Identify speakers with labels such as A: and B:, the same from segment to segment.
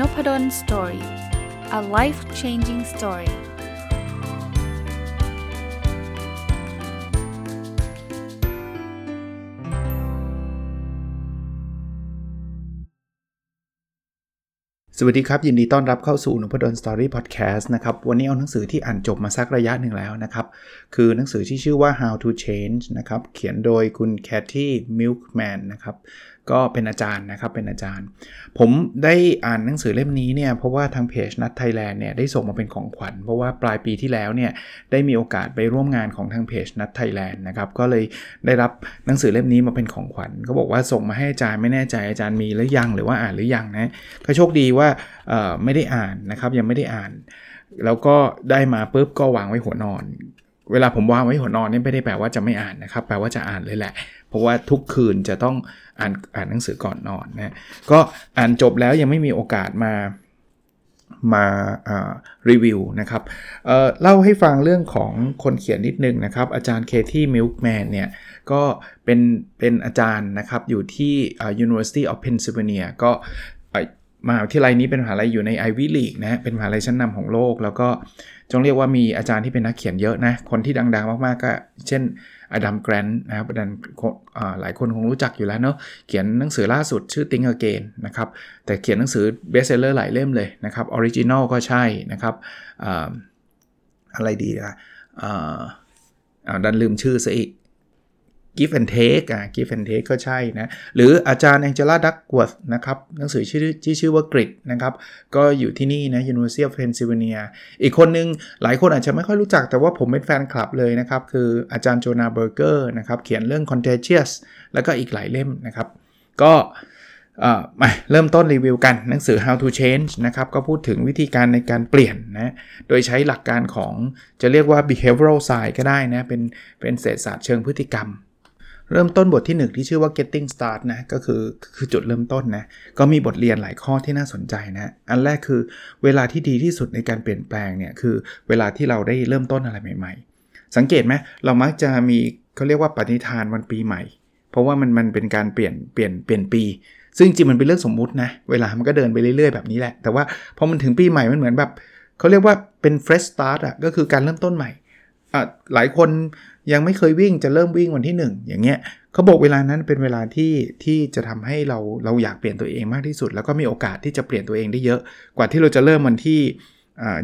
A: Nopadol Story a life changing story สวัสดีครับ ยินดีต้อนรับเข้าสู่นพดล Story พอดแคสต์นะครับ วันนี้เอาหนังสือที่อ่านจบมาสักระยะหนึ่งแล้วนะครับ คือหนังสือที่ชื่อว่า How to Change นะครับ เขียนโดยคุณ Katy Milkman นะครับ ก็เป็นอาจารย์นะครับเป็นอาจารย์ ผมได้อ่านหนังสือเล่มนี้เนี่ยเพราะว่าทางเพจ Nudge Thailand เนี่ยได้ส่งมาเป็นของขวัญ เพราะว่าปลายปีที่แล้วเนี่ยได้มีโอกาสไปร่วมงานของทางเพจ Nudge Thailand นะครับก็เลยได้รับหนังสือเล่มนี้มาเป็นของขวัญก็บอกว่าส่งมาให้อาจารย์ไม่แน่ใจอาจารย์มีหรือยังหรือว่าอ่านหรือยังนะก็โชคดีว่าไม่ได้อ่านนะครับยังไม่ได้อ่าน แล้วก็ได้มาปุ๊บก็วางไว้หัวนอนเวลาผมวางไว้หัวนอนนี่ไม่ได้แปลว่าจะไม่อ่านนะครับ แปลว่าจะอ่านเลยแหละ ราะว่าทุกคืนจะต้องอ่านอ่านหนังสือก่อนนอนนะก็อ่านจบแล้วยังไม่มีโอกาสมามารีวิวนะครับเเล่าให้ฟังเรื่องของคนเขียนนิดนึงนะครับ อาจารย์เคที่มิลค์แมนเนี่ยก็เป็นเป็นอาจารย์นะครับ อยู่ที่ University of Pennsylvania ก็มหาวิทยาลัยนี้เป็นมหาลัยอยู่ใน Ivy League นะเป็นมหาลัยชั้นนำของโลก แล้วก็จงเรียกว่ามีอาจารย์ที่เป็นนักเขียนเยอะนะ คนที่ดัง ๆ มากๆก็ เช่น Adam Grant นะครับอดัมหลายคนคงรู้จักอยู่แล้วเนาะเขียนหนังสือล่าสุดชื่อ Think Again นะครับแต่เขียนหนังสือ bestseller หลายเล่มเลยนะครับ Originals ก็ใช่นะครับอะไรดีอะดันลืมชื่อซะอีก give and take อะ give and take ก็ใช่นะ หรืออาจารย์ Angela Duckworth นะครับหนังสือชื่อที่ชื่อว่า Grit นะครับ ก็อยู่ที่นี่นะ University of Pennsylvania อีกคนนึงหลายคนอาจจะไม่ค่อยรู้จักแต่ว่าผมเป็นแฟนคลับเลยนะครับ คืออาจารย์โจนาเบอร์เกอร์นะครับ เขียนเรื่อง contagious แล้วก็อีกหลายเล่มนะครับ ก็มาเริ่มต้นรีวิวกันหนังสือ how to change นะครับ ก็พูดถึงวิธีการในการเปลี่ยนนะ โดยใช้หลักการของจะเรียกว่า behavioral science ก็ได้นะ เป็นเป็นเศรษฐศาสตร์เชิงพฤติกรรม เริ่มต้นบทที่ 1 ที่ชื่อว่า getting start นะ ก็คือคือจุดเริ่มต้นนะ ก็มีบทเรียนหลายข้อที่น่าสนใจนะ อันแรกคือเวลาที่ดีที่สุดในการเปลี่ยนแปลงเนี่ย คือเวลาที่เราได้เริ่มต้นอะไรใหม่ ๆ สังเกตไหมเรามักจะมีเขาเรียกว่าปณิธานวันปีใหม่ เพราะว่ามันมันเป็นการเปลี่ยนเปลี่ยนเปลี่ยนปี ซึ่งจริงมันเป็นเรื่องสมมุตินะเวลามันก็เดินไปเรื่อยๆแบบนี้แหละ แต่ว่าพอมันถึงปีใหม่มันเหมือนแบบเขาเรียกว่าเป็น fresh start อะก็คือการเริ่มต้นใหม่อะหลายคน ยังไม่เคยวิ่งจะเริ่มวิ่งวันที่ 1 อย่างเงี้ยเขาบอกเวลานั้นเป็นเวลาที่ที่จะทำให้เราเราอยากเปลี่ยนตัวเองมากที่สุด แล้วก็มีโอกาสที่จะเปลี่ยนตัวเองได้เยอะ กว่าที่เราจะเริ่มวันที่อ่า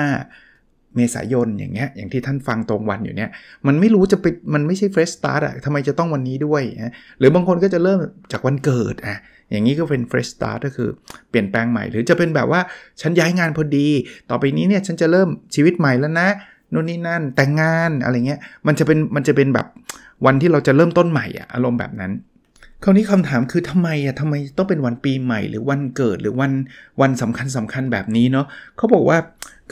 A: 25เมษายนอย่างเงี้ยอย่างที่ท่านฟังตรงวันอยู่เนี้ยมันไม่รู้จะไปมันไม่ใช่ fresh start อะทำไมจะต้องวันนี้ด้วยนะหรือบางคนก็จะเริ่มจากวันเกิดอะอย่างนี้ก็เป็น fresh start ก็คือเปลี่ยนแปลงใหม่ หรือจะเป็นแบบว่าฉันย้ายงานพอดี ต่อไปนี้เนี่ยฉันจะเริ่มชีวิตใหม่แล้วนะ นู่นนี่นั่นแต่งงานอะไรเงี้ยมันจะเป็นมันจะเป็นแบบวันที่เราจะเริ่มต้นใหม่อะอารมณ์แบบนั้น คราวนี้คำถามคือทำไมอะทำไมต้องเป็นวันปีใหม่ หรือวันเกิดหรือวันวันสำคัญสำคัญแบบนี้เนาะเขาบอกว่า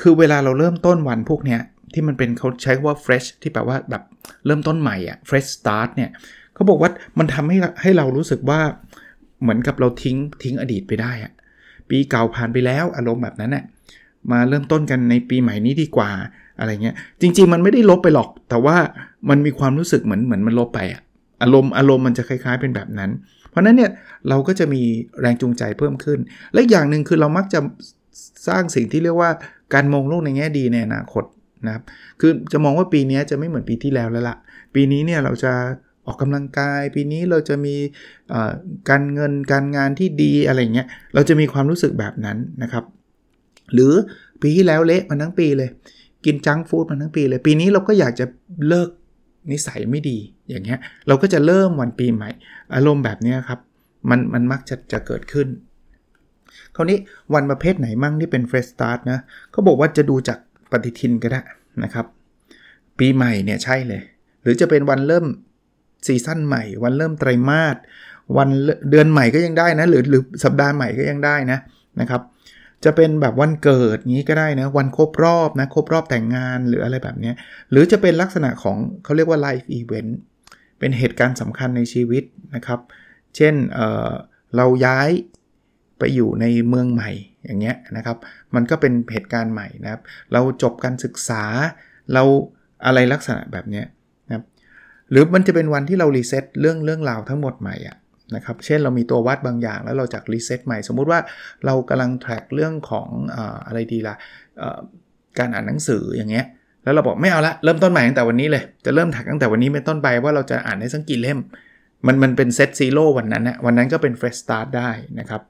A: คือเวลาเราเริ่มต้นวันพวกเนี้ยที่มันเป็นเขาใช้ว่า fresh ที่แปลว่าแบบเริ่มต้นใหม่อะ fresh start เนี่ยเขาบอกว่ามันทำให้ให้เรารู้สึกว่าเหมือนกับเราทิ้งทิ้งอดีตไปได้อะปีเก่าผ่านไปแล้วอารมณ์แบบนั้นน่ะมาเริ่มต้นกันในปีใหม่นี้ดีกว่า อะไรเงี้ยจริง ๆ มันไม่ได้ลบไปหรอก แต่ว่ามันมีความรู้สึกเหมือนเหมือนมันลบไปอะอารมณ์อารมณ์มันจะคล้าย ๆ เป็นแบบนั้น เพราะนั้นเนี่ยเราก็จะมีแรงจูงใจเพิ่มขึ้น และอย่างหนึ่งคือเรามักจะสร้างสิ่งที่เรียกว่าการมองโลกในแง่ดีในอนาคตนะครับคือจะมองว่าปีนี้จะไม่เหมือนปีที่แล้วแล้วละ่ะ ปีนี้เนี่ยเราจะออกกำลังกาย ปีนี้เราจะมีการเงินการงานที่ดีอะไรเงี้ยเราจะมีความรู้สึกแบบนั้นนะครับ หรือปีที่แล้วเละมาทั้งปีเลย กิน junk food มาทั้งปีเลย ปีนี้เราก็อยากจะเลิกนิสัยไม่ดีอย่างเงี้ยเราก็จะเริ่มวันปีใหม่ อารมณ์แบบนี้ครับ มันมันมักจะจะเกิดขึ้น คราวนี้วันประเภทไหนมั่งที่เป็น fresh start นะเขาบอกว่าจะดูจากปฏิทินก็ได้นะครับ ปีใหม่เนี่ยใช่เลย หรือจะเป็นวันเริ่ม season ใหม่ วันเริ่มไตรมาสวันเดือนใหม่ก็ยังได้นะ หรือหรือสัปดาห์ใหม่ก็ยังได้นะนะครับ จะเป็นแบบวันเกิดงี้ก็ได้นะวันครบรอบนะครบรอบแต่งงานหรืออะไรแบบนี้หรือจะเป็นลักษณะของเขาเรียกว่า life event เป็นเหตุการณ์สำคัญในชีวิตนะครับ เช่นเเราย้ายไปอยู่ในเมืองใหม่อย่างเงี้ยนะครับ มันก็เป็นเหตุการณ์ใหม่นะครับ เราจบการศึกษาเราอะไรลักษณะแบบนี้นะครับหรือมันจะเป็นวันที่เรา reset เรื่องเรื่องราวทั้งหมดใหม่อะ นะครับ เช่นเรามีตัววัดบางอย่างแล้วเราจะ reset ใหม่ สมมุติว่าเรากำลัง track เรื่องของอะไรดีล่ะการอ่านหนังสืออย่างเงี้ย แล้วเราบอกไม่เอาละเริ่มต้นใหม่ตั้งแต่วันนี้เลย จะเริ่ม track ตั้งแต่วันนี้เป็นต้นไปว่าเราจะอ่านได้สักกี่เล่ม มันมันเป็น set zero วันนั้นนะวันนั้นก็เป็น fresh start ได้นะครับ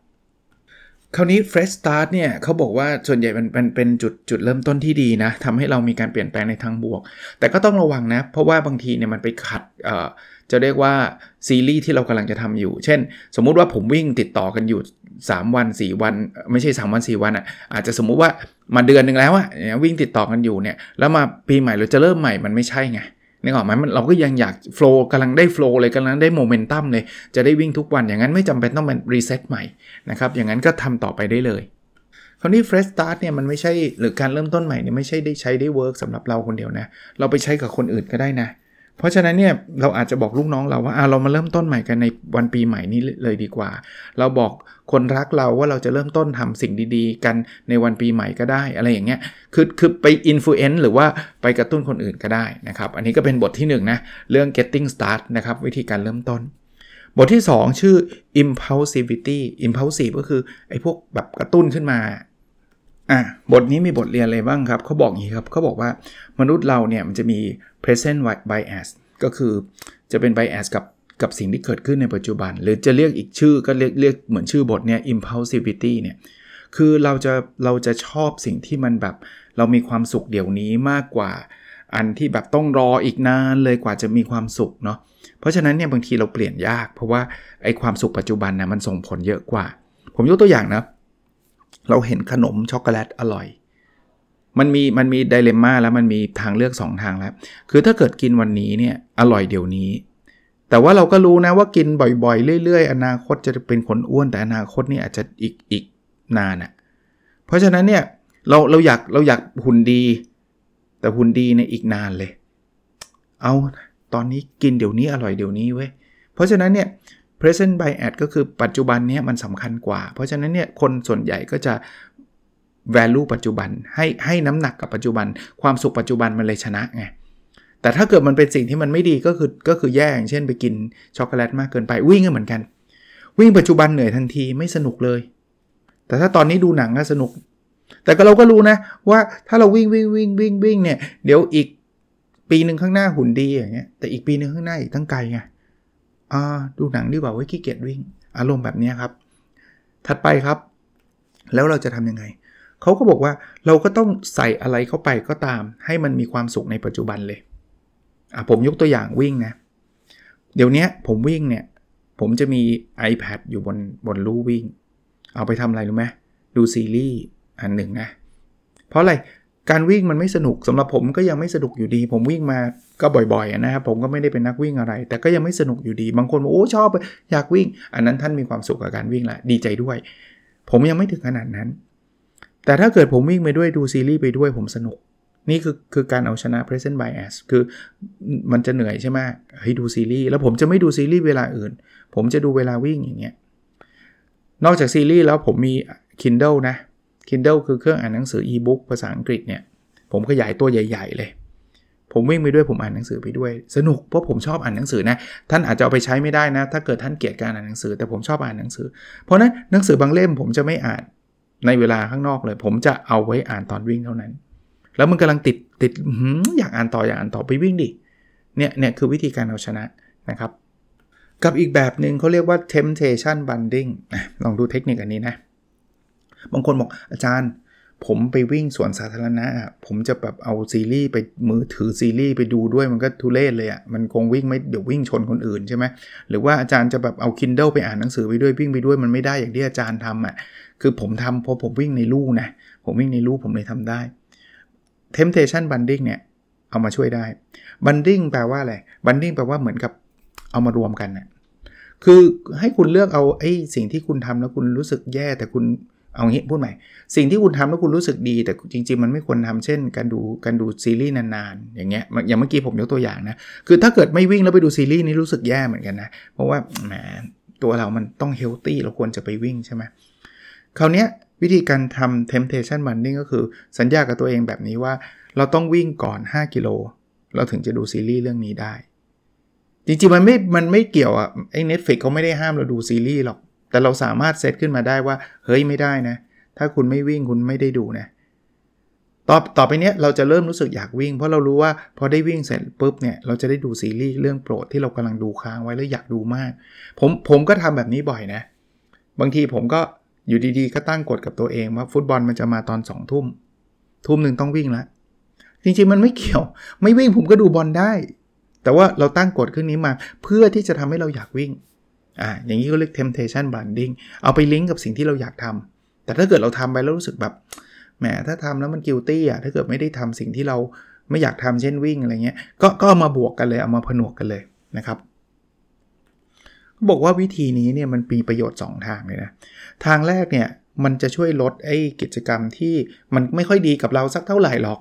A: คราวนี้ fresh start เนี่ยเขาบอกว่าส่วนใหญ่มันเป็นเป็นจุดจุดเริ่มต้นที่ดีนะทำให้เรามีการเปลี่ยนแปลงในทางบวก แต่ก็ต้องระวังนะ เพราะว่าบางทีเนี่ยมันไปขัดเอ่อจะเรียกว่าซีรีส์ที่เรากำลังจะทำอยู่ เช่น สมมุติว่าผมวิ่งติดต่อกันอยู่ 3 วัน 4 วัน ไม่ใช่ 3 วัน 4 วันอะอาจจะสมมุติว่ามาเดือนหนึ่งแล้วอะวิ่งติดต่อกันอยู่เนี่ยแล้วมาปีใหม่เราจะเริ่มใหม่มันไม่ใช่ไง นึกออกไหมเราก็ยังอยาก flow กำลังได้ flow เลยกำลังได้โมเมนตัมเลย จะได้วิ่งทุกวันอย่างนั้นไม่จำเป็นต้องเป็น reset ใหม่นะครับอย่างนั้นก็ทำต่อไปได้เลยคราวนี้ fresh start เนี่ยมันไม่ใช่หรือการเริ่มต้นใหม่เนี่ยไม่ใช่ได้ใช้ได้ work สำหรับเราคนเดียวนะ เราไปใช้กับคนอื่นก็ได้นะ เพราะฉะนั้นเนี่ยเราอาจจะบอกลูกน้องเราว่าเรามาเริ่มต้นใหม่กันในวันปีใหม่นี้เลยดีกว่า เราบอกคนรักเราว่าเราจะเริ่มต้นทำสิ่งดีๆ กันในวันปีใหม่ก็ได้อะไรอย่างเงี้ยคือคือไป influence หรือว่าไปกระตุ้นคนอื่นก็ได้นะครับ อันนี้ก็เป็นบทที่1 นะเรื่อง getting started นะครับวิธีการเริ่มต้น บทที่ 2 ชื่อ impulsivity impulsive ก็คือไอ้พวกแบบกระตุ้นขึ้นมา อะบทนี้มีบทเรียนอะไรบ้างครับเขาบอกอย่างนี้ครับเขาบอกว่ามนุษย์เราเนี่ยมันจะมี present bias ก็คือจะเป็น bias กับกับสิ่งที่เกิดขึ้นในปัจจุบัน หรือจะเรียกอีกชื่อก็เรียกเรียกเหมือนชื่อบทเนี่ย impulsivity เนี่ยคือเราจะเราจะชอบสิ่งที่มันแบบ เรามีความสุขเดี๋ยวนี้มากกว่า อันที่แบบต้องรออีกนานเลยกว่าจะมีความสุขเนาะเพราะฉะนั้นเนี่ยบางทีเราเปลี่ยนยาก เพราะว่าไอ้ความสุขปัจจุบันนะมันส่งผลเยอะกว่า ผมยกตัวอย่างนะ เราเห็นขนมช็อกโกแลตอร่อย มันมีมันมีไดเลม่าแล้วมันมีทางเลือก 2 ทางแล้ว คือถ้าเกิดกินวันนี้เนี่ยอร่อยเดี๋ยวนี้ แต่ว่าเราก็รู้นะว่ากินบ่อยๆ เรื่อย ๆ อนาคตจะเป็นคนอ้วนแต่อนาคตนี่อาจจะอีกอีกนานอะ่ะ เพราะฉะนั้นเนี่ยเราเราอยากเราอยากหุ่นดี แต่หุ่นดีในอีกนานเลย เอาตอนนี้กินเดี๋ยวนี้อร่อยเดี๋ยวนี้เว้ย เพราะฉะนั้นเนี่ย present bias ก็คือปัจจุบันนี้มันสำคัญกว่า เพราะฉะนั้นเนี่ยคนส่วนใหญ่ก็จะ value ปัจจุบันให้ให้น้ำหนักกับปัจจุบัน ความสุขปัจจุบันมันเลยชนะไงแต่ถ้าเกิดมันเป็นสิ่งที่มันไม่ดีก็คือก็คือแย่อย่างเช่นไปกินช็อกโกแลตมากเกินไปวิ่งก็เหมือนกัน วิ่งปัจจุบันเหนื่อยทันทีไม่สนุกเลย แต่ถ้าตอนนี้ดูหนังก็สนุก แต่ก็เราก็รู้นะว่าถ้าเราวิ่งวิ่งวิ่งวิ่งวิ่งเนี่ยเดี๋ยวอีกปีหนึ่งข้างหน้าหุ่นดีอย่างเงี้ยแต่อีกปีหนึ่งข้างหน้าอีกตั้งไกลไง ดูหนังดีกว่าไว้ขี้เกียจวิ่ง อารมณ์แบบนี้ครับ ถัดไปครับ แล้วเราจะทำยังไง เขาก็บอกว่าเราก็ต้องใส่อะไรเข้าไปก็ตาม ให้มันมีความสุขในปัจจุบันเลย อะผมยกตัวอย่างวิ่งนะ เดี๋ยวนี้ผมวิ่งเนี่ย ผมจะมี iPad อยู่บนบนลู่วิ่ง เอาไปทำอะไรรู้ไหมดูซีรีส์อันหนึ่งนะ เพราะอะไร การวิ่งมันไม่สนุกสำหรับผมก็ยังไม่สนุกอยู่ดี ผมวิ่งมาก็บ่อยๆนะครับผมก็ไม่ได้เป็นนักวิ่งอะไร แต่ก็ยังไม่สนุกอยู่ดี บางคนบอกโอ้ชอบอยากวิ่ง อันนั้นท่านมีความสุขกับการวิ่งแหละดีใจด้วย ผมยังไม่ถึงขนาดนั้น แต่ถ้าเกิดผมวิ่งไปด้วยดูซีรีส์ไปด้วยผมสนุก นี่คือคือการเอาชนะ present bias คือมันจะเหนื่อยใช่ไหมเฮ้ยดูซีรีส์แล้วผมจะไม่ดูซีรีส์เวลาอื่น ผมจะดูเวลาวิ่งอย่างเงี้ยนอกจากซีรีส์แล้วผมมี Kindle นะ Kindle คือเครื่องอ่านหนังสือ e-book ภาษาอังกฤษเนี่ย ผมขยายตัวใหญ่ ๆ เลย ผมวิ่งไปด้วยผมอ่านหนังสือไปด้วย สนุกเพราะผมชอบอ่านหนังสือนะ ท่านอาจจะเอาไปใช้ไม่ได้นะ ถ้าเกิดท่านเกลียดการอ่านหนังสือ แต่ผมชอบอ่านหนังสือ เพราะนั้นหนังสือบางเล่มผมจะไม่อ่านในเวลาข้างนอกเลย ผมจะเอาไว้อ่านตอนวิ่งเท่านั้น แล้วมันกำลังติดติดอยากอ่านต่ออยากอ่านต่อไปวิ่งดิเนี่ยเนี่ยคือวิธีการเอาชนะนะครับ กับอีกแบบหนึ่งเขาเรียกว่า temptation bundling ลองดูเทคนิคอันนี้นะ บางคนบอกอาจารย์ ผมไปวิ่งสวนสาธารณะ ผมจะแบบเอาซีรีส์ไปมือถือซีรีส์ไปดูด้วยมันก็ทุเรศเลยอะ่ะมันคงวิ่งไม่เดี๋ยววิ่งชนคนอื่นใช่ไหมหรือว่าอาจารย์จะแบบเอา Kindle ไปอ่านหนังสือไปด้วยวิ่งไปด้วยมันไม่ได้อย่างที่อาจารย์ทำอะ่ะคือผมทำเพราะผมวิ่งในลู่นะผมวิ่งในลู่ผมเลยทำได้ temptation bundling เนี่ยเอามาช่วยได้ bundling แปลว่าอะไร bundling แปลว่าเหมือนกับเอามารวมกันนะ่ะคือให้คุณเลือกเอาไอ้สิ่งที่คุณทำแล้วคุณรู้สึกแย่ แต่คุณ เอางี้พูดใหม่ สิ่งที่คุณทำแล้วคุณรู้สึกดี แต่จริง ๆ มันไม่ควรทำเช่น การดูการดูซีรีส์นานๆ อย่างเงี้ยอย่างเมื่อกี้ผมยกตัวอย่างนะ คือถ้าเกิดไม่วิ่งแล้วไปดูซีรีส์นี่รู้สึกแย่เหมือนกันนะ เพราะว่าแหมตัวเรามันต้องเฮลตี้เราควรจะไปวิ่งใช่ไหมคราวนี้วิธีการทำ temptation running ก็คือสัญญากับตัวเองแบบนี้ว่าเราต้องวิ่งก่อน 5 กิโล เราถึงจะดูซีรีส์เรื่องนี้ได้ จริงๆ มันไม่ มันไม่เกี่ยวอะไอ้ Netflix เขาไม่ได้ห้ามเราดูซีรีส์หรอก แต่เราสามารถเซตขึ้นมาได้ว่า เฮ้ยไม่ได้นะ ถ้าคุณไม่วิ่งคุณไม่ได้ดูนะ ต่อต่อไปเนี้ยเราจะเริ่มรู้สึกอยากวิ่ง เพราะเรารู้ว่าพอได้วิ่งเสร็จปุ๊บเนี่ยเราจะได้ดูซีรีส์เรื่องโปรดที่เรากำลังดูค้างไว้แล้วอยากดูมาก ผมผมก็ทำแบบนี้บ่อยนะ บางทีผมก็อยู่ดีๆ ก็ตั้งกฎกับตัวเองว่าฟุตบอลมันจะมาตอน2องทุ่ม ทุ่มหนึ่งต้องวิ่งแล้วจริงๆมันไม่เกี่ยว ไม่วิ่งผมก็ดูบอลได้ แต่ว่าเราตั้งกฎขึ้นนี้มาเพื่อที่จะทำให้เราอยากวิ่ง อ่าอย่างนี้ก็เรียก temptation branding เอาไปลิงก์กับสิ่งที่เราอยากทำแต่ถ้าเกิดเราทำไปแล้วรู้สึกแบบแหมถ้าทำแล้วมันกิลตี้อะถ้าเกิดไม่ได้ทำสิ่งที่เราไม่อยากทำเช่นวิ่งอะไรเงี้ยก็ก็เอามาบวกกันเลยเอามาผนวกกันเลยนะครับบอกว่าวิธีนี้เนี่ยมันมีประโยชน์ 2 ทางเลยนะ ทางแรกเนี่ยมันจะช่วยลดไอ้กิจกรรมที่มันไม่ค่อยดีกับเราสักเท่าไหร่หรอก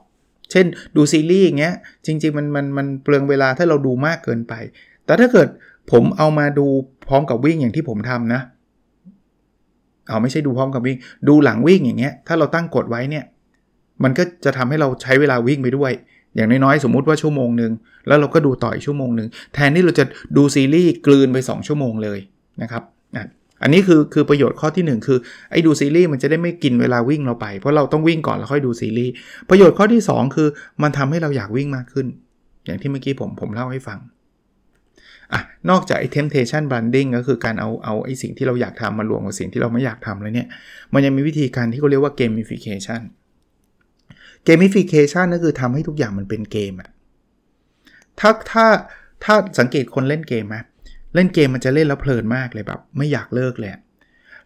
A: เช่นดูซีรีส์อย่างเงี้ยจริง ๆ มันมันมันเปลืองเวลาถ้าเราดูมากเกินไป แต่ถ้าเกิดผมเอามาดู ร้อมกับวิ่งอย่างที่ผมทำนะเอาไม่ใช่ดูพร้อมกับวิ่ง ดูหลังวิ่งอย่างเงี้ย ถ้าเราตั้งกฎไว้เนี่ย มันก็จะทำให้เราใช้เวลาวิ่งไปด้วย อย่างน้อยๆ สมมุติว่าชั่วโมงหนึ่งแล้วเราก็ดูต่ออีกชั่วโมงหนึ่งแทนที่เราจะดูซีรีส์กลืนไป 2 ชั่วโมงเลยนะครับอันนี้คือคือประโยชน์ข้อที่ 1 คือไอ้ดูซีรีส์มันจะได้ไม่กินเวลาวิ่งเราไป เพราะเราต้องวิ่งก่อนแล้วค่อยดูซีรีส์ประโยชน์ข้อที่ 2 คือมันทำให้เราอยากวิ่งมากขึ้น อย่างที่เมื่อกี้ผมผมเล่าให้ฟัง อะนอกจากไอ้ temptation branding ก็คือการเอาเอาไอ้สิ่งที่เราอยากทำมารวมกับสิ่งที่เราไม่อยากทำแล้วเนี่ย มันยังมีวิธีการที่เขาเรียกว่า gamification gamification ก็คือทำให้ทุกอย่างมันเป็นเกมอะถ้าถ้าถ้าสังเกตคนเล่นเกมไหมเล่นเกมมันจะเล่นแล้วเพลินมากเลยแบบไม่อยากเลิกเลย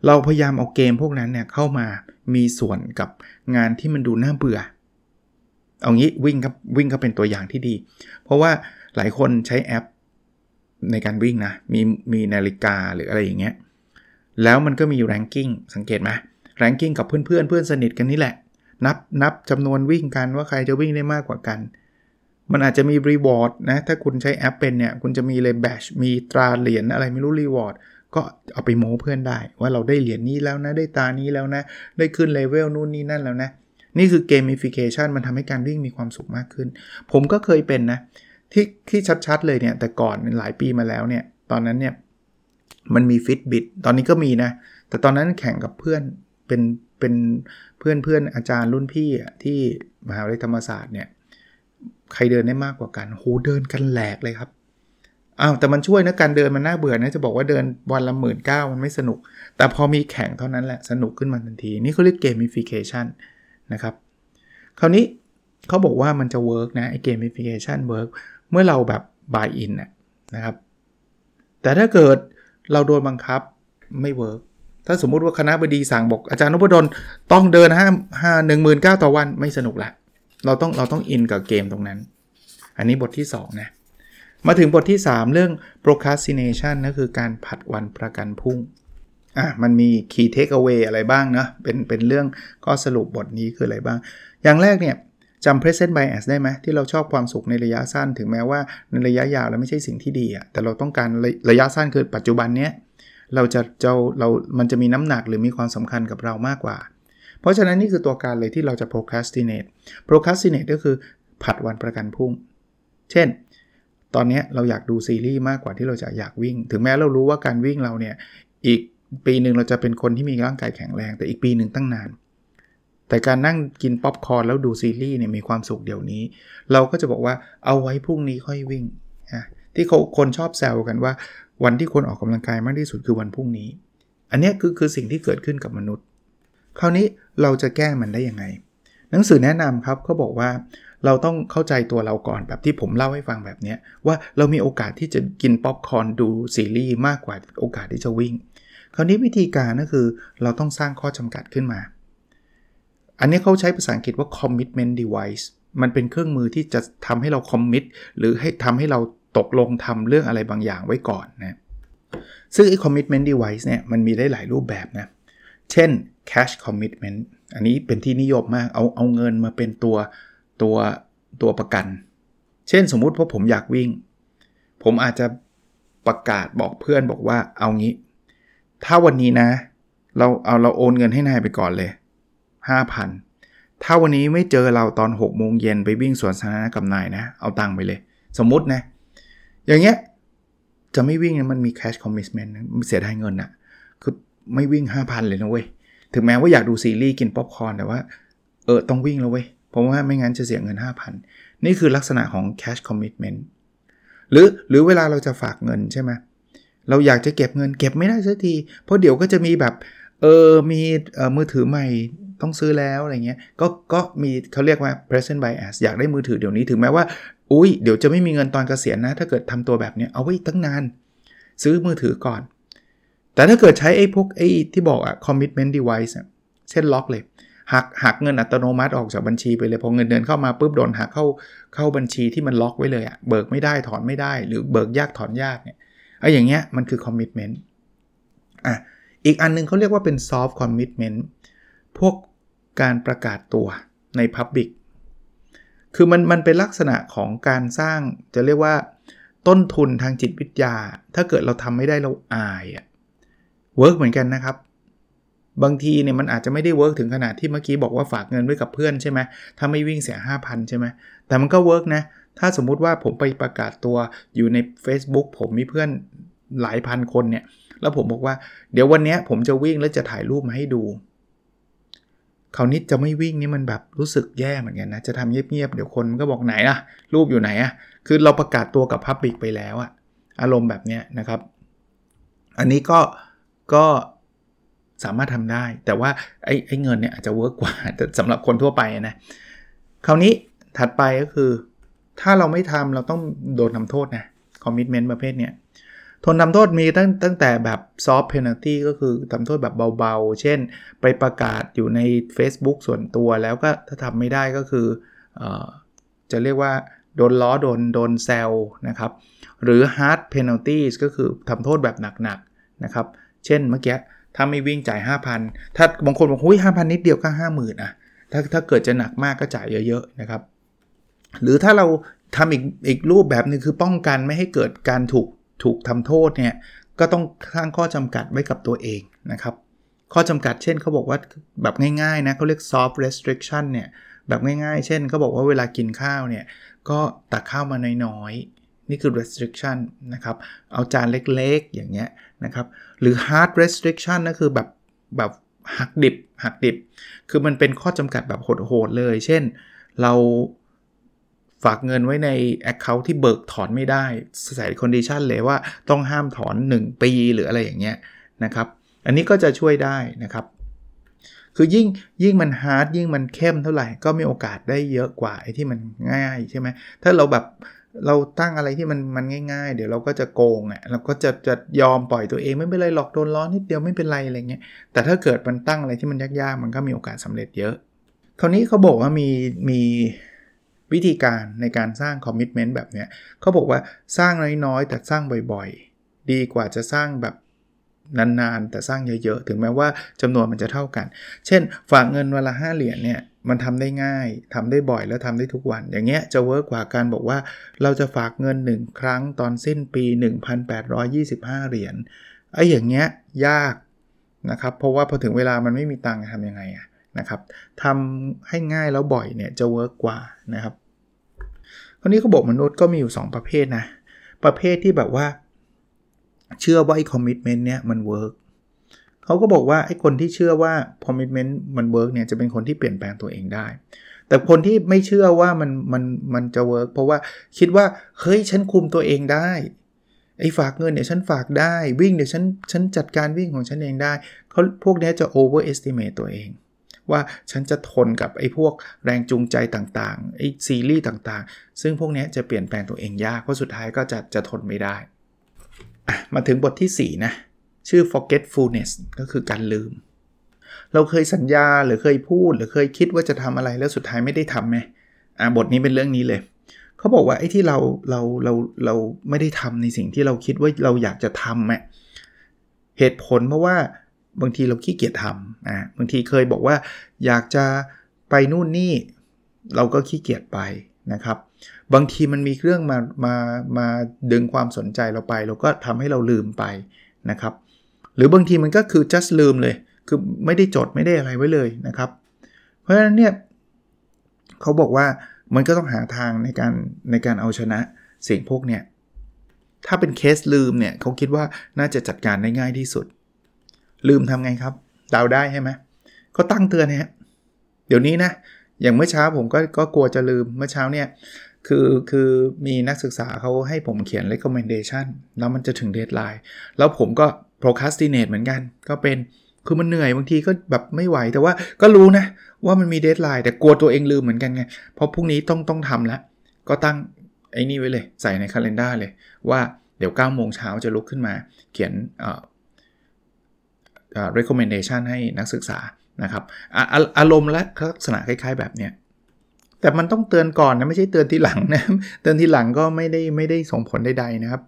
A: เราพยายามเอาเกมพวกนั้นเนี่ยเข้ามามีส่วนกับงานที่มันดูน่าเบื่อ เอางี้วิ่งครับวิ่งก็เป็นตัวอย่างที่ดี เพราะว่าหลายคนใช้แอป ในการวิ่งนะ มีมีนาฬิกาหรืออะไรอย่างเงี้ย แล้วมันก็มี ranking สังเกตไหม ranking กับเพื่อนเพื่อนเพื่อนสนิทกันนี่แหละ นับนับจำนวนวิ่งกันว่าใครจะวิ่งได้มากกว่ากัน มันอาจจะมี reward นะ ถ้าคุณใช้แอปเป็นเนี่ย คุณจะมีเลยแบชมีตราเหรียญอะไรไม่รู้ reward ก็เอาไปโม้เพื่อนได้ ว่าเราได้เหรียญนี้แล้วนะ ได้ตรานี้แล้วนะ ได้ขึ้นเลเวลนู่นนี่นั่นแล้วนะนี่คือ gamification มันทำให้การวิ่งมีความสุขมากขึ้น ผมก็เคยเป็นนะ ที่ที่ชัดๆเลยเนี่ยแต่ก่อนหลายปีมาแล้วเนี่ยตอนนั้นเนี่ยมันมี Fitbit ตอนนี้ก็มีนะ แต่ตอนนั้นแข่งกับเพื่อนเป็นเป็นเพื่อนเพื่อนอาจารย์รุ่นพี่ที่มหาวิทยาลัยธรรมศาสตร์เนี่ยใครเดินได้มากกว่ากันโหเดินกันแหลกเลยครับอ้าวแต่มันช่วยนะการเดินมันน่าเบื่อนะจะบอกว่าเดินวันละหมื่นก้าวมันไม่สนุก แต่พอมีแข่งเท่านั้นแหละสนุกขึ้นมาทันที นี่เขาเรียก gamification นะครับ คราวนี้เขาบอกว่ามันจะ work นะไอ gamification work เมื่อเราแบบ buy in นะครับ แต่ถ้าเกิดเราโดนบังคับไม่ work ถ้าสมมุติว่าคณบดีสั่งบอกอาจารย์นพดลต้องเดินห้าห้าหนึ่งหมื่นก้าวต่อวันไม่สนุกละ เราต้องเราต้องอินกับเกมตรงนั้น อันนี้บทที่ 2 นะ มาถึงบทที่ 3 เรื่อง procrastination ก็คือการผัดวันประกันพรุ่งอะมันมี key takeaway อะไรบ้างนะเป็นเป็นเรื่องข้อสรุปบทนี้คืออะไรบ้าง อย่างแรกเนี่ย จำ present bias ได้ไหมที่เราชอบความสุขในระยะสั้น ถึงแม้ว่าในระยะยาวแล้วไม่ใช่สิ่งที่ดีอะแต่เราต้องการระระยะสั้นคือปัจจุบันเนี้ยเราจะเจ้าเรา มันจะมีน้ำหนักหรือมีความสำคัญกับเรามากกว่า เพราะฉะนั้นนี่คือตัวการเลยที่เราจะ procrastinate procrastinate ก็คือผัดวันประกันพรุ่ง เช่น ตอนนี้เราอยากดูซีรีส์มากกว่าที่เราจะอยากวิ่ง ถึงแม้เรารู้ว่าการวิ่งเราเนี่ย อีกปีหนึ่งเราจะเป็นคนที่มีร่างกายแข็งแรง แต่อีกปีหนึ่งตั้งนาน แต่การนั่งกินป๊อปคอร์นแล้วดูซีรีส์เนี่ยมีความสุขเดี๋ยวนี้ เราก็จะบอกว่าเอาไว้พรุ่งนี้ค่อยวิ่งนะที่คนชอบแซวกันว่า วันที่คนออกกำลังกายมากที่สุดคือวันพรุ่งนี้ อันนี้คือคือสิ่งที่เกิดขึ้นกับมนุษย์ คราวนี้เราจะแก้มันได้ยังไง หนังสือแนะนำครับเขาบอกว่าเราต้องเข้าใจตัวเราก่อนแบบที่ผมเล่าให้ฟังแบบนี้ว่าเรามีโอกาสที่จะกินป๊อปคอร์นดูซีรีส์มากกว่าโอกาสที่จะวิ่ง คราวนี้วิธีการก็คือเราต้องสร้างข้อจำกัดขึ้นมา อันนี้เขาใช้ภาษาอังกฤษว่า commitment device มันเป็นเครื่องมือที่จะทำให้เรา commit หรือให้ทำให้เราตกลงทำเรื่องอะไรบางอย่างไว้ก่อนนะ ซึ่งไอ้ commitment device เนี่ยมันมีได้หลายรูปแบบนะ เช่น cash commitment อันนี้เป็นที่นิยมมากเอาเอาเงินมาเป็นตัวตัวตัวประกัน เช่นสมมุติว่าผมอยากวิ่ง ผมอาจจะประกาศบอกเพื่อนบอกว่าเอางี้ ถ้าวันนี้นะ เราเอาเราโอนเงินให้นายไปก่อนเลย 5,000 ถ้าวันนี้ไม่เจอเราตอน6โมงเย็นไปวิ่งสวนสาธารณะกับนายนะ เอาตังค์ไปเลย สมมุตินะ อย่างเงี้ยจะไม่วิ่งมันมี cash commitment นะเสียดายเงินอะคือไม่วิ่ง 5,000 เลยนะเว้ย ถึงแม้ว่าอยากดูซีรีส์กินป๊อปคอร์นแต่ว่า เออ ต้องวิ่งแล้วเว้ย เพราะว่าไม่งั้นจะเสียเงิน 5,000 นี่คือลักษณะของ cash commitment หรือหรือเวลาเราจะฝากเงินใช่ไหมเราอยากจะเก็บเงินเก็บไม่ได้สักที เพราะเดี๋ยวก็จะมีแบบ เออมีเออมือถือใหม่ ต้องซื้อแล้วอะไรเงี้ยก็ก็มีเขาเรียกว่า present bias อยากได้มือถือเดี๋ยวนี้ถึงแม้ว่า อุ้ยเดี๋ยวจะไม่มีเงินตอนเกษียณนะ ถ้าเกิดทำตัวแบบเนี้ยเอาไว้ตั้งนาน ซื้อมือถือก่อน แต่ถ้าเกิดใช้ไอ้พวกไอ้ที่บอกอะ commitment device เช่นล็อกเลยหักหักเงินอัตโนมัติออกจากบัญชีไปเลยพอเงินเดือนเข้ามาปุ๊บโดนหักเข้าเข้าบัญชีที่มันล็อกไว้เลยอะเบิกไม่ได้ถอนไม่ได้ หรือเบิกยากถอนยากเนี่ยไอ้อย่างเงี้ยมันคือ commitment อะอีกอันนึงเขาเรียกว่าเป็น soft commitment พวกการประกาศตัวใน public คือมันมันเป็นลักษณะของการสร้างจะเรียกว่า ต้นทุนทางจิตวิทยา ถ้าเกิดเราทำไม่ได้เราอายอะ work เหมือนกันนะครับ บางทีเนี่ยมันอาจจะไม่ได้ work ถึงขนาดที่เมื่อกี้บอกว่าฝากเงินไว้กับเพื่อนใช่ไหมถ้าไม่วิ่งเสีย5,000 ใช่ไหมแต่มันก็ work นะ ถ้าสมมุติว่าผมไปประกาศตัวอยู่ใน Facebook ผมมีเพื่อนหลายพันคนเนี่ย แล้วผมบอกว่าเดี๋ยววันนี้ผมจะวิ่งแล้วจะถ่ายรูปมาให้ดู คราวนี้จะไม่วิ่งนี่มันแบบรู้สึกแย่เหมือนกันนะ จะทำเงียบๆ เดี๋ยวคนมันก็บอกไหนล่ะรูปอยู่ไหนอะคือเราประกาศตัวกับพับบิกไปแล้วอะอารมณ์แบบนี้นะครับ อันนี้ก็ก็สามารถทำได้ แต่ว่าไอ้ไอ้เงินเนี่ยอาจจะเวิร์กกว่าแต่สำหรับคนทั่วไปนะ คราวนี้ถัดไปก็คือ ถ้าเราไม่ทำเราต้องโดนทาโทษนะคอมมิชเมนต์ประเภทเนี้ย ทนทำโทษมีตั้งตั้งแต่แบบซอฟต์เพนัลตี้ก็คือทำโทษแบบเบาๆ เช่น ไปประกาศอยู่ใน Facebook ส่วนตัวแล้วก็ถ้าทำไม่ได้ก็คืออจะเรียกว่าโดนล้อโดนโดนแซลนะครับ หรือ hard penalties ก็คือทำโทษแบบหนักๆนะครับ เช่นเมื่อกี้ถ้าไม่วิ่งจ่าย 5,000 ถ้าบางคนบอกหุ้ย5,000 นิดเดียวก็ 50,000อะถ้าถ้าเกิดจะหนักมากก็จ่ายเยอะๆนะครับ หรือถ้าเราทำอีกอีกรูปแบบนึงคือป้องกันไม่ให้เกิดการถูก ถูกทำโทษเนี่ยก็ต้องสร้างข้อจำกัดไว้กับตัวเองนะครับ ข้อจำกัดเช่นเขาบอกว่าแบบง่ายๆนะเขาเรียก soft restriction เนี่ยแบบง่ายๆ เช่นเขาบอกว่าเวลากินข้าวเนี่ยก็ตักข้าวมาน้อยๆ นี่คือ restriction นะครับ เอาจานเล็กๆ อย่างเงี้ยนะครับ หรือ hard restriction ก็คือแบบแบบหักดิบหักดิบ คือมันเป็นข้อจำกัดแบบโหดๆเลย เช่นเรา ฝากเงินไว้ใน account ที่เบิกถอนไม่ได้ใส่ condition เลยว่าต้องห้ามถอน 1 ปีหรืออะไรอย่างเงี้ยนะครับ อันนี้ก็จะช่วยได้นะครับ คือยิ่งยิ่งมัน hard ยิ่งมันเข้มเท่าไหร่ก็มีโอกาสได้เยอะกว่าไอ้ที่มันง่ายใช่ไหมถ้าเราแบบเราตั้งอะไรที่มันมันง่าย ๆ เดี๋ยวเราก็จะโกงอะเราก็จะจะยอมปล่อยตัวเองไม่เป็นไรหรอกโดนล้อนิดเดียวไม่เป็นไรอะไรเงี้ยแต่ถ้าเกิดมันตั้งอะไรที่มันยากๆ มันก็มีโอกาสสำเร็จเยอะ คราวนี้เขาบอกว่ามีมี วิธีการในการสร้างคอมมิชเมนต์แบบเนี้ยเขาบอกว่าสร้างน้อยๆ แต่สร้างบ่อยๆ ดีกว่าจะสร้างแบบนานๆ แต่สร้างเยอะๆ ถึงแม้ว่าจำนวนมันจะเท่ากัน เช่น ฝากเงินวันละห้าเหรียญเนี่ยมันทำได้ง่ายทำได้บ่อยแล้วทำได้ทุกวัน อย่างเงี้ยจะ work กว่าการบอกว่า เราจะฝากเงิน 1 ครั้งตอนสิ้นปี 1,825 เหรียญไอ้อย่างเงี้ยยากนะครับเพราะว่าพอถึงเวลามันไม่มีตังค์ทำยังไงอะ นะครับทำให้ง่ายแล้วบ่อยเนี่ยจะ work กว่านะครับคราวนี้เขาบอกมนุษย์ก็มีอยู่ 2 ประเภทนะ ประเภทที่แบบว่า เชื่อว่าไอ้ commitment เนี่ยมัน work เขาก็บอกว่าไอ้คนที่เชื่อว่า commitment มัน work เนี่ยจะเป็นคนที่เปลี่ยนแปลงตัวเองได้ แต่คนที่ไม่เชื่อว่ามันมันมันจะ work เพราะว่าคิดว่าเฮ้ยฉันคุมตัวเองได้ไอ้ฝากเงินเดี๋ยวฉันฝากได้วิ่งเดี๋ยวฉันฉันจัดการวิ่งของฉันเองได้เขาพวกนี้จะ overestimate ตัวเอง ว่าฉันจะทนกับไอ้พวกแรงจูงใจต่างๆไอ้ซีรีส์ต่างๆ ซึ่งพวกนี้จะเปลี่ยนแปลงตัวเองยาก เพราะสุดท้ายก็จะจะทนไม่ได้ มาถึงบทที่ 4 นะ ชื่อ forgetfulness ก็คือการลืม เราเคยสัญญาหรือเคยพูด หรือเคยคิดว่าจะทำอะไรแล้วสุดท้ายไม่ได้ทำไหมอ่าบทนี้เป็นเรื่องนี้เลยเขาบอกว่าไอ้ที่เราเราเราเราไม่ได้ทำในสิ่งที่เราคิดว่าเราอยากจะทำอะเหตุผลเพราะว่า บางทีเราขี้เกียจทำอ่าบางทีเคยบอกว่าอยากจะไปนู่นนี่ เราก็ขี้เกียจไปนะครับ บางทีมันมีเรื่องมามามาดึงความสนใจเราไป เราก็ทำให้เราลืมไปนะครับ หรือบางทีมันก็คือ just ลืมเลย คือไม่ได้จดไม่ได้อะไรไว้เลยนะครับ เพราะฉะนั้นเนี่ยเขาบอกว่ามันก็ต้องหาทางในการในการเอาชนะสิ่งพวกเนี้ยถ้าเป็นเคสลืมเนี่ยเขาคิดว่าน่าจะจัดการได้ง่ายที่สุด ลืมทำไงครับเดาได้ใช่ไหมก็ตั้งเตือนนะฮะเดี๋ยวนี้นะ อย่างเมื่อเช้าผมก็ก็กลัวจะลืมเมื่อเช้าเนี่ยคือคือมีนักศึกษาเขาให้ผมเขียน recommendation แล้วมันจะถึง deadline แล้วผมก็ procrastinate เหมือนกัน ก็เป็นคือมันเหนื่อยบางทีก็แบบไม่ไหวแต่ว่าก็รู้นะ ว่ามันมี deadline แต่กลัวตัวเองลืมเหมือนกันไงเพราะพรุ่งนี้ต้องต้องทำแล้ว ก็ตั้งไอ้นี่ไว้เลย ใส่ในคัล endar เลยว่าเดี๋ยว9โมงเช้าจะลุกขึ้นมา เขียนเอ่อ recommendation ให้นักศึกษานะครับอาอารมณ์และลักษณะคล้าย ๆ แบบเนี้ยแต่มันต้องเตือนก่อนนะไม่ใช่เตือนทีหลังนะเตือนทีหลังก็ไม่ได้ไม่ได้ส่งผลใดๆนะครับ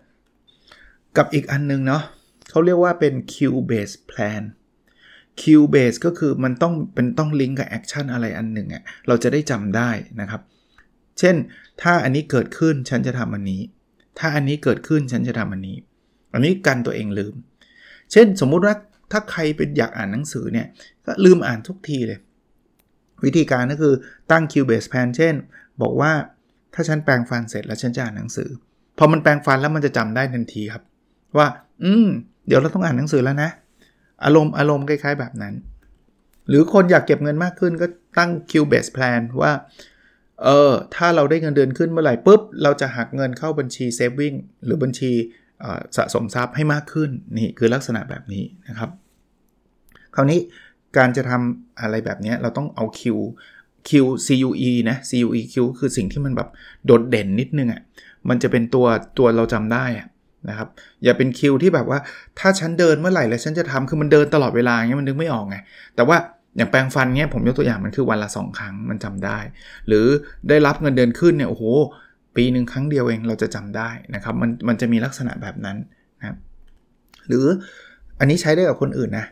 A: กับอีกอันนึงเนาะเขาเรียกว่าเป็น cue based plan cue based ก็คือมันต้องเป็นต้องลิงก์กับ action อะไรอันหนึ่งอะเราจะได้จำได้นะครับ เช่นถ้าอันนี้เกิดขึ้นฉันจะทำอันนี้ ถ้าอันนี้เกิดขึ้นฉันจะทำอันนี้ อันนี้กันตัวเองลืม เช่นสมมุติว่า ถ้าใครเป็นอยากอ่านหนังสือเนี่ยก็ลืมอ่านทุกทีเลย วิธีการก็คือตั้ง Q base plan เช่น บอกว่าถ้าฉันแปลงฟันเสร็จแล้วฉันจะอ่านหนังสือ พอมันแปลงฟันแล้วมันจะจำได้ทันทีครับ ว่า อืม เดี๋ยวเราต้องอ่านหนังสือแล้วนะ อารมณ์อารมณ์คล้ายๆแบบนั้น หรือคนอยากเก็บเงินมากขึ้นก็ตั้ง Q base plan ว่าเออถ้าเราได้เงินเดือนขึ้นเมื่อไหร่ปุ๊บ เราจะหักเงินเข้าบัญชี saving หรือบัญชี สะสมทรัพย์ให้มากขึ้นนี่คือลักษณะแบบนี้นะครับ คราวนี้การจะทำอะไรแบบนี้เราต้องเอา Q Q CUE นะ CUE Q คือสิ่งที่มันแบบโดดเด่นนิดนึงอะ่ะมันจะเป็นตัวตัวเราจำได้อะนะครับอย่าเป็นคิวที่แบบว่าถ้าฉันเดินเมื่อไหร่แล้วฉันจะทำคือมันเดินตลอดเวลาเงี้ยมันนึกไม่ออกไงแต่ว่าอย่างแปลงฟันเงี้ยผมยกตัวอย่างมันคือวันละ 2 ครั้งมันจำได้ หรือได้รับเงินเดือนขึ้นเนี่ยโอ้โห ปีหนึ่งครั้งเดียวเองเราจะจำได้นะครับ มันมันจะมีลักษณะแบบนั้นนะครับหรืออันนี้ใช้ได้กับคนอื่นนะ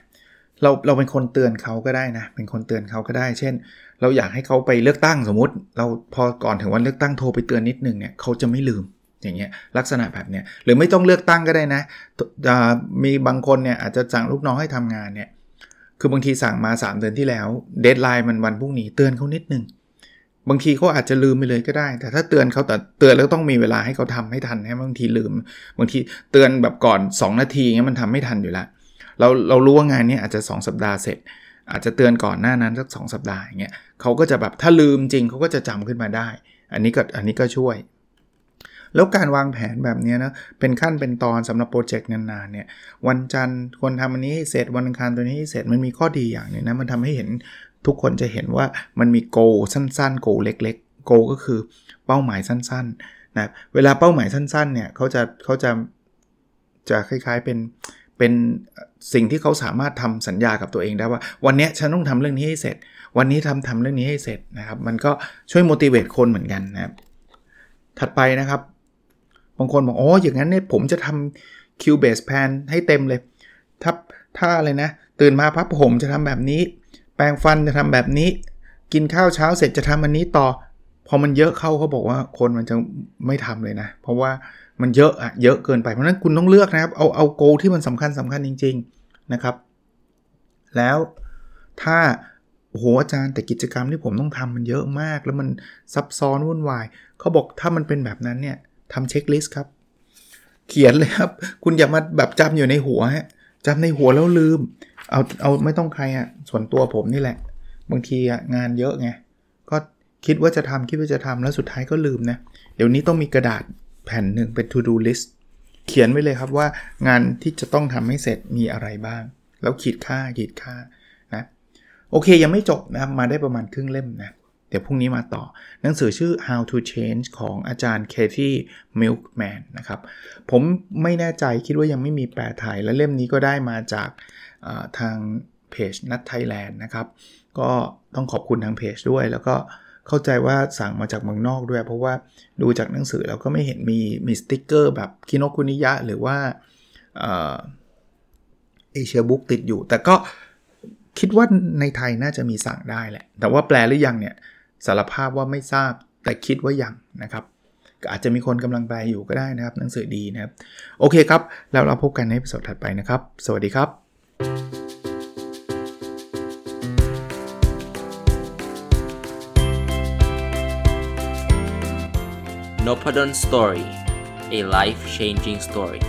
A: เราเราเป็นคนเตือนเขาก็ได้นะ เป็นคนเตือนเขาก็ได้ เช่น เราอยากให้เขาไปเลือกตั้งสมมติ เราพอก่อนถึงวันเลือกตั้งโทรไปเตือนนิดนึงเนี่ยเขาจะไม่ลืมอย่างเงี้ยลักษณะแบบเนี้ยหรือไม่ต้องเลือกตั้งก็ได้นะมีบางคนเนี่ยอาจจะสั่งลูกน้องให้ทำงานเนี่ยคือบางทีสั่งมา 3 เดือนที่แล้ว deadline มันวันพรุ่งนี้เตือนเขานิดนึง บางทีเขาอาจจะลืมไปเลยก็ได้ แต่ถ้าเตือนเขาแต่เตือนแล้วต้องมีเวลาให้เขาทำให้ทันให้บางทีลืม บางทีเตือนแบบก่อน 2 นาทีเงี้ยมันทำไม่ทันอยู่แล้วเราเรารู้ว่างานนี้อาจจะ 2 สัปดาห์เสร็จ อาจจะเตือนก่อนหน้านั้นสักสัปดาห์อย่างเงี้ยเขาก็จะแบบถ้าลืมจริงเขาก็จะจำขึ้นมาได้ อันนี้ก็อันนี้ก็ช่วย แล้วการวางแผนแบบนี้นะเป็นขั้นเป็นตอนสำหรับโปรเจกต์นานๆเนี่ยวันจันทร์คนทำอันนี้ให้เสร็จวันอังคารตัวนี้ให้เสร็จมันมีข้อดีอย่างนึงนะมันทำให้เห็น ทุกคนจะเห็นว่ามันมีโกสั้นๆ โกเล็กๆ โกก็คือเป้าหมายสั้นๆนะเวลาเป้าหมายสั้นๆเนี่ยเขาจะเขาจะจะคล้ายๆเป็นเป็นสิ่งที่เขาสามารถทำสัญญากับตัวเองได้ว่า วันนี้ฉันต้องทำเรื่องนี้ให้เสร็จ วันนี้ทำทำเรื่องนี้ให้เสร็จนะครับ มันก็ช่วย motivate คนเหมือนกันนะครับ ถัดไปนะครับบางคนบอกอ๋ออย่างนั้นเนี่ยผมจะทำ Q base plan ให้เต็มเลย ถ้าถ้าอะไรนะ ตื่นมาพับผมจะทำแบบนี้ แปรงฟันจะทำแบบนี้ กินข้าวเช้าเสร็จจะทำอันนี้ต่อ พอมันเยอะเข้าเขาบอกว่าคนมันจะไม่ทำเลยนะ เพราะว่ามันเยอะอะเยอะเกินไป เพราะนั้นคุณต้องเลือกนะครับ เอาเอาโกที่มันสำคัญสำคัญจริง ๆนะครับ แล้วถ้าโอ้โหอาจารย์แต่กิจกรรมที่ผมต้องทำมันเยอะมาก แล้วมันซับซ้อนวุ่นวายเขาบอกถ้ามันเป็นแบบนั้นเนี่ยทำเช็คลิสต์ครับ เขียนเลยครับ คุณอย่ามาแบบจำอยู่ในหัวฮะ จำในหัวแล้วลืม เอาเอาไม่ต้องใครอะ่ะส่วนตัวผมนี่แหละ บางทีอะงานเยอะไงก็คิดว่าจะทำคิดว่าจะทำแล้วสุดท้ายก็ลืมนะเดี๋ยวนี้ต้องมีกระดาษแผ่นหนึ่งเป็น to do list เขียนไว้เลยครับว่างานที่จะต้องทำให้เสร็จมีอะไรบ้าง แล้วขีดค่าขีดค่านะโอเคยังไม่จบนะครับมาได้ประมาณครึ่งเล่มนะ เดี๋ยวพรุ่งนี้มาต่อ หนังสือชื่อ How to Change ของอาจารย์ Katy Milkman นะครับ ผมไม่แน่ใจคิดว่ายังไม่มีแปลไทย และเล่มนี้ก็ได้มาจากทางเพจ Nudge Thailand นะครับ ก็ต้องขอบคุณทางเพจด้วย แล้วก็เข้าใจว่าสั่งมาจากเมืองนอกด้วย เพราะว่าดูจากหนังสือแล้วก็ไม่เห็นมีมีสติกเกอร์แบบคิโนคุนิยะหรือว่าเอเชียบุ๊กติดอยู่ แต่ก็คิดว่าในไทยน่าจะมีสั่งได้แหละ แต่ว่าแปลหรือยังเนี่ย สารภาพว่าไม่ทราบแต่คิดว่ายังนะครับอาจจะมีคนกำลังแปลอยู่ก็ได้นะครับ หนังสือดีนะครับ โอเคครับ แล้วเราพบกันในสดถัดไปนะครับ สวัสดีครับ
B: n o p a d o n Story a life changing story